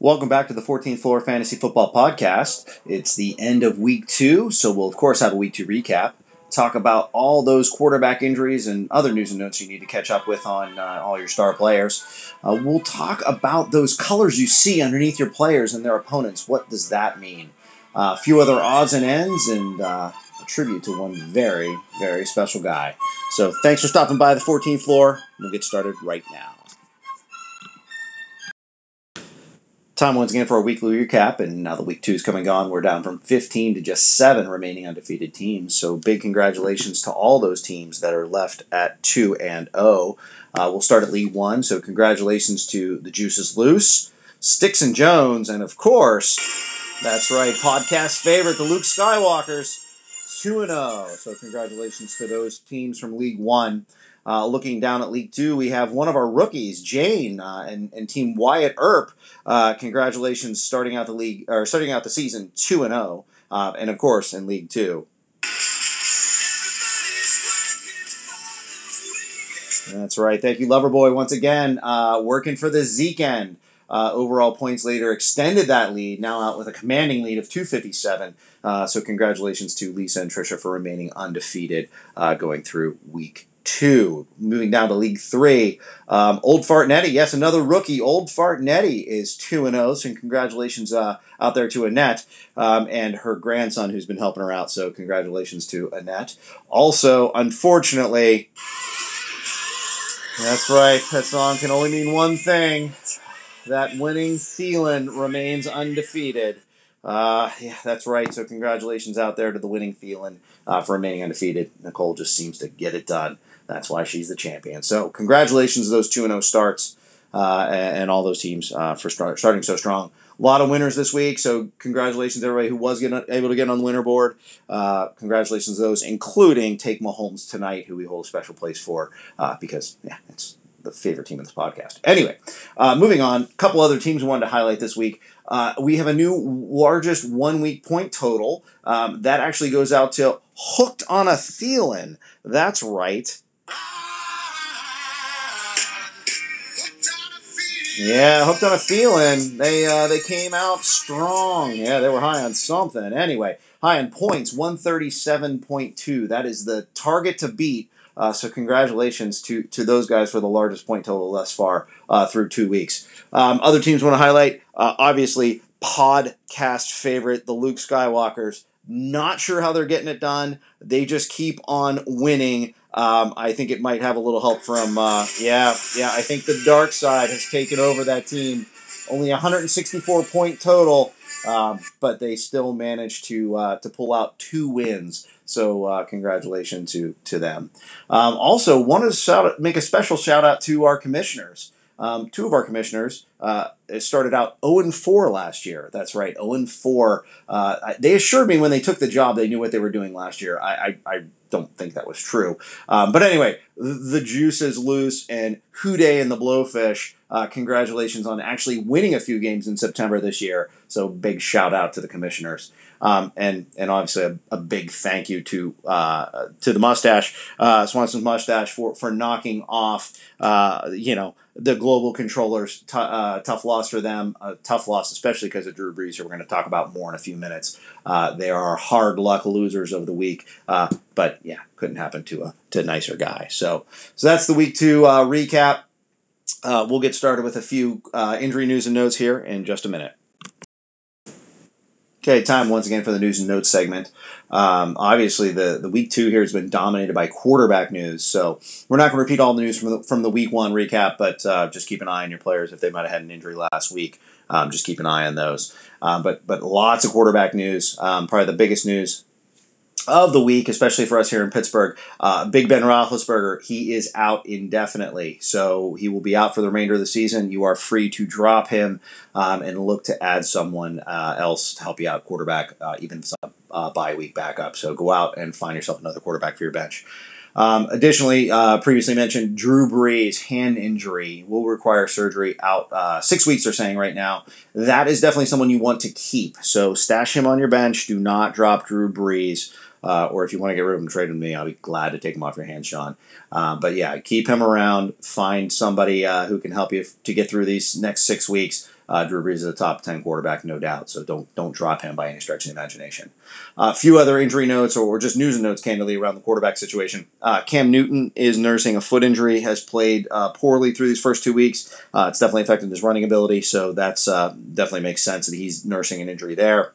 Welcome back to the 14th Floor Fantasy Football Podcast. It's the end of week two, so we'll, of course, have a week two recap. Talk about all those quarterback injuries and other news and notes you need to catch up with on uh, all your star players. Uh, we'll talk about those colors you see underneath your players and their opponents. What does that mean? Uh, a few other odds and ends, and uh, a tribute to one very, very special guy. So, thanks for stopping by the 14th floor. We'll get started right now. Time once again for our weekly recap, and now the week two is coming on. We're down from 15 to just seven remaining undefeated teams. So big congratulations to all those teams that are left at two and zero. Uh, we'll start at League One. So congratulations to the Juices Loose, Sticks and Jones, and of course, that's right, podcast favorite, the Luke Skywalkers, two and zero. So congratulations to those teams from League One. Uh, looking down at League Two, we have one of our rookies, Jane, uh, and, and Team Wyatt Earp. Uh, congratulations, starting out the league or starting out the season two and zero, uh, and of course in League Two. That's right. Thank you, Loverboy, once again, uh, working for the Zeke end. Uh, overall points later extended that lead, now out with a commanding lead of 257. Uh, so, congratulations to Lisa and Trisha for remaining undefeated uh, going through week two. Moving down to League Three, um, Old Fart Nettie, yes, another rookie. Old Fart Nettie is two and zero. Oh, so congratulations uh, out there to Annette um, and her grandson who's been helping her out. So congratulations to Annette. Also, unfortunately, that's right. That song can only mean one thing. That winning Thielen remains undefeated. Uh, yeah, that's right. So congratulations out there to the winning Thielen uh, for remaining undefeated. Nicole just seems to get it done. That's why she's the champion. So congratulations to those 2 0 starts uh, and, all those teams uh, for start, starting so strong. A lot of winners this week, so congratulations to everybody who was getting, able to get on the winner board. Uh, congratulations to those, including Take Mahomes tonight, who we hold a special place for uh, because yeah, it's the favorite team in this podcast. Anyway, uh, moving on, a couple other teams we wanted to highlight this week. Uh, we have a new largest one week point total. Um, that actually goes out to Hooked on a Thielen. That's right. Yeah, hooked on a feeling. They uh, they came out strong. Yeah, they were high on something. Anyway, high on points, one thirty seven point two. That is the target to beat. Uh, so congratulations to to those guys for the largest point total thus far uh, through two weeks. Um, other teams want to highlight, uh, obviously, podcast favorite, the Luke Skywalkers. Not sure how they're getting it done. They just keep on winning. Um, I think it might have a little help from, uh, yeah, yeah. I think the dark side has taken over that team. Only 164 point total, um, but they still managed to uh, to pull out two wins. So uh, congratulations to to them. Um, also, want to shout, make a special shout out to our commissioners. Um, two of our commissioners uh, started out 0 4 last year. That's right, 0 4. Uh, they assured me when they took the job they knew what they were doing last year. I, I, I don't think that was true. Um, but anyway, the juice is loose, and Houday and the Blowfish, uh, congratulations on actually winning a few games in September this year. So big shout out to the commissioners. Um, and and obviously a, a, big thank you to uh, to the mustache uh, Swanson's mustache for for knocking off uh, you know the global controllers. T- uh, tough loss for them a tough loss especially because of Drew Brees who we're going to talk about more in a few minutes. Uh, they are hard luck losers of the week uh, but yeah couldn't happen to a to a nicer guy. So so that's the week two recap. We'll get started with a few injury news and notes here in just a minute. Okay, time once again for the news and notes segment. Um, obviously, the, the week two here has been dominated by quarterback news, so we're not going to repeat all the news from the, from the week one recap, but uh, just keep an eye on your players if they might have had an injury last week. Um, just keep an eye on those. Um, but but lots of quarterback news. Um, probably the biggest news of the week, especially for us here in Pittsburgh. Uh, Big Ben Roethlisberger, he is out indefinitely, so he will be out for the remainder of the season. You are free to drop him um, and look to add someone uh, else to help you out, quarterback, uh, even some uh, bye week backup. So go out and find yourself another quarterback for your bench. Um, additionally, uh, previously mentioned Drew Brees hand injury will require surgery out uh, six weeks. They're saying right now that is definitely someone you want to keep. So stash him on your bench. Do not drop Drew Brees. Uh, or if you want to get rid of him, trade him to me. I'll be glad to take him off your hands, Sean. Uh, but yeah, keep him around. Find somebody uh, who can help you f- to get through these next six weeks. Uh, Drew Brees is a top ten quarterback, no doubt. So don't don't drop him by any stretch of the imagination. A few other injury notes, or, or, just news and notes, candidly, around the quarterback situation. Uh, Cam Newton is nursing a foot injury, has played poorly through these first two weeks. It's definitely affected his running ability, so that's definitely makes sense that he's nursing an injury there.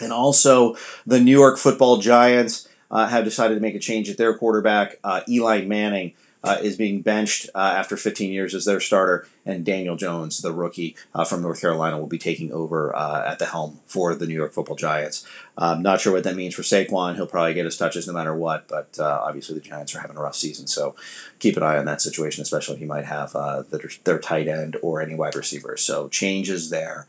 And also, the New York Football Giants uh, have decided to make a change at their quarterback, Eli Manning uh, is being benched uh, after 15 years as their starter, and Daniel Jones, the rookie uh, from North Carolina, will be taking over uh, at the helm for the New York Football Giants. I'm not sure what that means for Saquon. He'll probably get his touches no matter what, but uh, obviously the Giants are having a rough season, so keep an eye on that situation, especially if he might have uh, their, their tight end or any wide receivers. So changes there.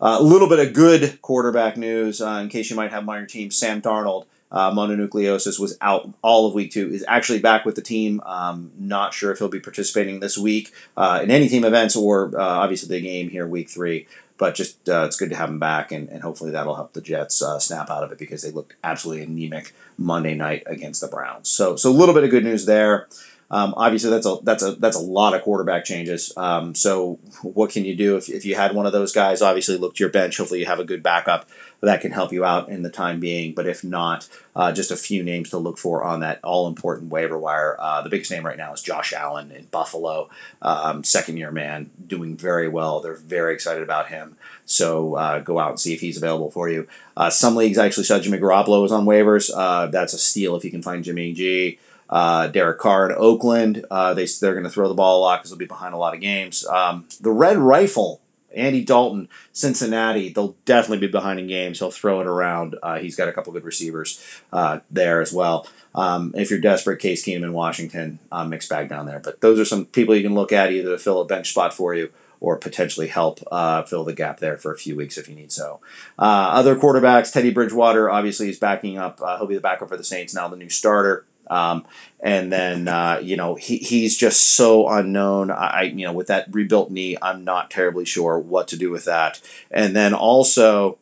A little bit of good quarterback news in case you might have on your team. Sam Darnold uh, mononucleosis was out all of week two. Is actually back with the team. Um, not sure if he'll be participating this week uh, in any team events or uh, obviously the game here week three. But just uh, it's good to have him back, and, and hopefully that'll help the Jets uh, snap out of it because they looked absolutely anemic Monday night against the Browns. So so a little bit of good news there. Um, obviously, that's a that's a that's a lot of quarterback changes. Um, so, what can you do if, if you had one of those guys? Obviously, look to your bench. Hopefully, you have a good backup that can help you out in the time being. But if not, uh, just a few names to look for on that all important waiver wire. Uh, the biggest name right now is Josh Allen in Buffalo, um, second year man, doing very well. They're very excited about him. So uh, go out and see if he's available for you. Uh, some leagues actually said Jimmy Garoppolo is on waivers. Uh, that's a steal if you can find Jimmy G. Uh, Derek Carr in Oakland. Uh, they, they're going to throw the ball a lot because they'll be behind a lot of games. Um, the Red Rifle, Andy Dalton, Cincinnati, they'll definitely be behind in games. He'll throw it around. Uh, he's got a couple good receivers uh, there as well. Um, if you're desperate, Case Keenum in Washington, uh, mixed bag down there. But those are some people you can look at either to fill a bench spot for you or potentially help uh, fill the gap there for a few weeks if you need so. Uh, other quarterbacks, Teddy Bridgewater, obviously, is backing up. Uh, he'll be the backup for the Saints now, the new starter. Um, and then uh, you know he, he's just so unknown. I you know with that rebuilt knee, I'm not terribly sure what to do with that. And then also,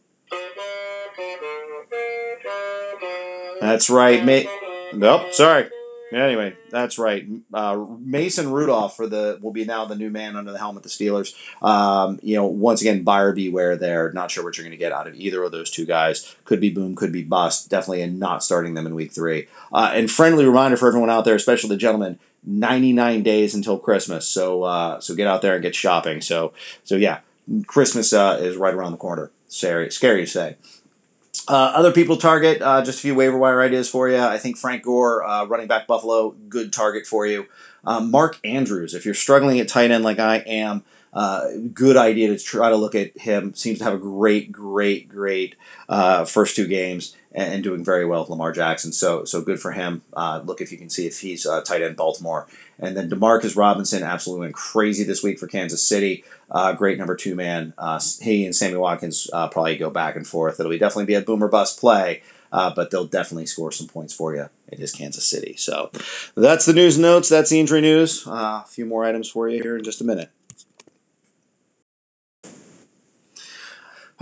that's right. Ma- nope, sorry. Anyway, that's right. Uh, Mason Rudolph for the will be now the new man under the helm of the Steelers. Um, you know, once again, buyer beware there. Not sure what you're going to get out of either of those two guys. Could be boom, could be bust. Definitely and not starting them in week three. Uh, and friendly reminder for everyone out there, especially the gentlemen. 99 days until Christmas, so uh, so get out there and get shopping. So so yeah, Christmas uh, is right around the corner. Scary, scary to say. Uh, other people target, uh, just a few waiver wire ideas for you. I think Frank Gore, uh, running back Buffalo, good target for you. Um, Mark Andrews, if you're struggling at tight end like I am, uh, good idea to try to look at him. Seems to have a great, great, great uh, first two games and, and, doing very well with Lamar Jackson. So, so good for him. Uh, look if you can see if he's tight end Baltimore. And then Demarcus Robinson absolutely went crazy this week for Kansas City. Uh, great number two man. Uh, he and Sammy Watkins uh, probably go back and forth. It'll be definitely be a boomer bust play, uh, but they'll definitely score some points for you. It is Kansas City. So that's the news notes. That's the injury news. Uh, a few more items for you here in just a minute.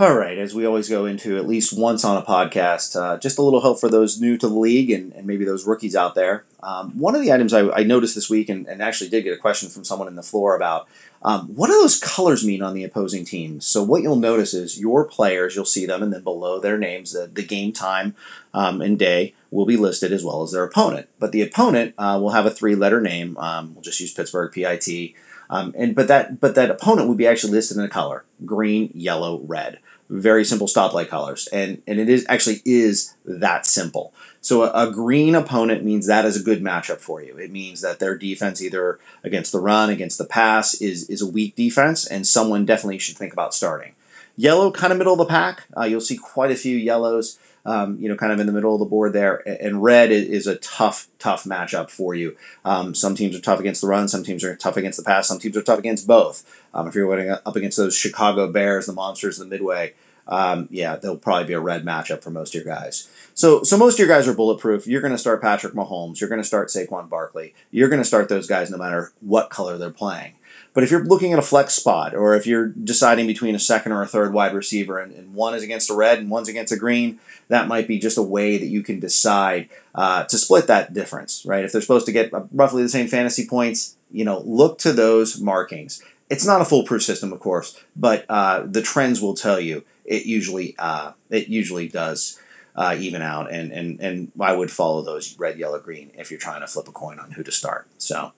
All right, as we always go into at least once on a podcast, uh, just a little help for those new to the league and, and maybe those rookies out there. Um, one of the items I, I noticed this week, and, and, actually did get a question from someone in the floor about um, what do those colors mean on the opposing teams? So, what you'll notice is your players, you'll see them, and then below their names, the, the game time um, and day will be listed as well as their opponent. But the opponent uh, will have a three letter name. Um, we'll just use Pittsburgh, PIT. Um, and but that but that opponent would be actually listed in a color: green, yellow, red very simple stoplight colors, and and it is actually is that simple. So a, a, green opponent means that is a good matchup for you. It means that their defense, either against the run, against the pass, is is a weak defense, and someone definitely should think about starting. Yellow, kind of middle of the pack. Uh, you'll see quite a few yellows. Um, you know, kind of in the middle of the board there. And red is a tough, tough matchup for you. Um, some teams are tough against the run, some teams are tough against the pass, some teams are tough against both. Um, if you're up against those Chicago Bears, the monsters, the Midway, um, yeah, they'll probably be a red matchup for most of your guys. So, so most of your guys are bulletproof. You're going to start Patrick Mahomes. You're going to start Saquon Barkley. You're going to start those guys no matter what color they're playing. But if you're looking at a flex spot, or if you're deciding between a second or a third wide receiver, and, and one is against a red and one's against a green, that might be just a way that you can decide uh, to split that difference, right? If they're supposed to get roughly the same fantasy points, you know, look to those markings. It's not a foolproof system, of course, but uh, the trends will tell you it usually uh, it usually does uh, even out, and, and and I would follow those red, yellow, green if you're trying to flip a coin on who to start. So,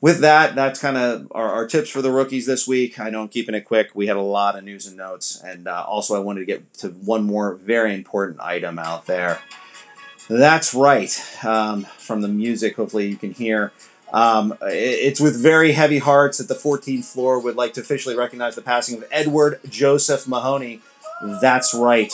with that, that's kind of our, our tips for the rookies this week. I know I'm keeping it quick. We had a lot of news and notes, and uh, also I wanted to get to one more very important item out there. That's right. Um, from the music, hopefully you can hear. Um, it's with very heavy hearts that the 14th floor would like to officially recognize the passing of Edward Joseph Mahoney. That's right.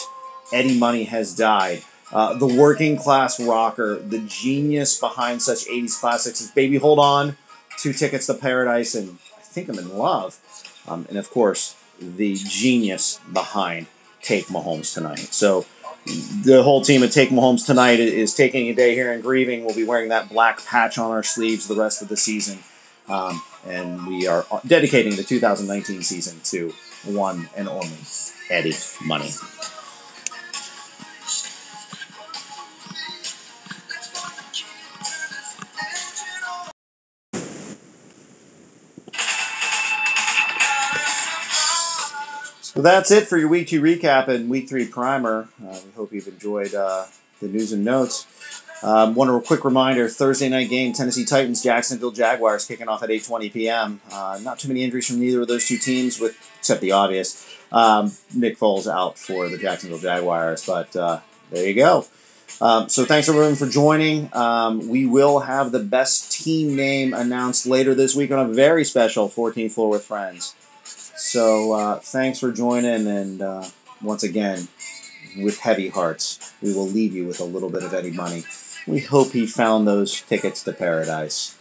Eddie Money has died. Uh, the working class rocker, the genius behind such 80s classics as Baby Hold On, Two Tickets to Paradise, and I Think I'm in Love. Um, and of course, the genius behind Take Mahomes Tonight. So the whole team at Take Mahomes Tonight is taking a day here and grieving. We'll be wearing that black patch on our sleeves the rest of the season. Um, and we are dedicating the 2019 season to one and only Eddie Money. So that's it for your week two recap and week three primer. Uh, we hope you've enjoyed uh, the news and notes. Um, one quick reminder: Thursday night game, Tennessee Titans, Jacksonville Jaguars, kicking off at 8:20 p.m. Uh, not too many injuries from neither of those two teams, with except the obvious. Um, Nick Foles out for the Jacksonville Jaguars, but uh, there you go. Um, so thanks everyone for joining. Um, we will have the best team name announced later this week on a very special 14th floor with friends. So uh, thanks for joining, and uh, once again, with heavy hearts, we will leave you with a little bit of Eddie Money. We hope he found those tickets to paradise.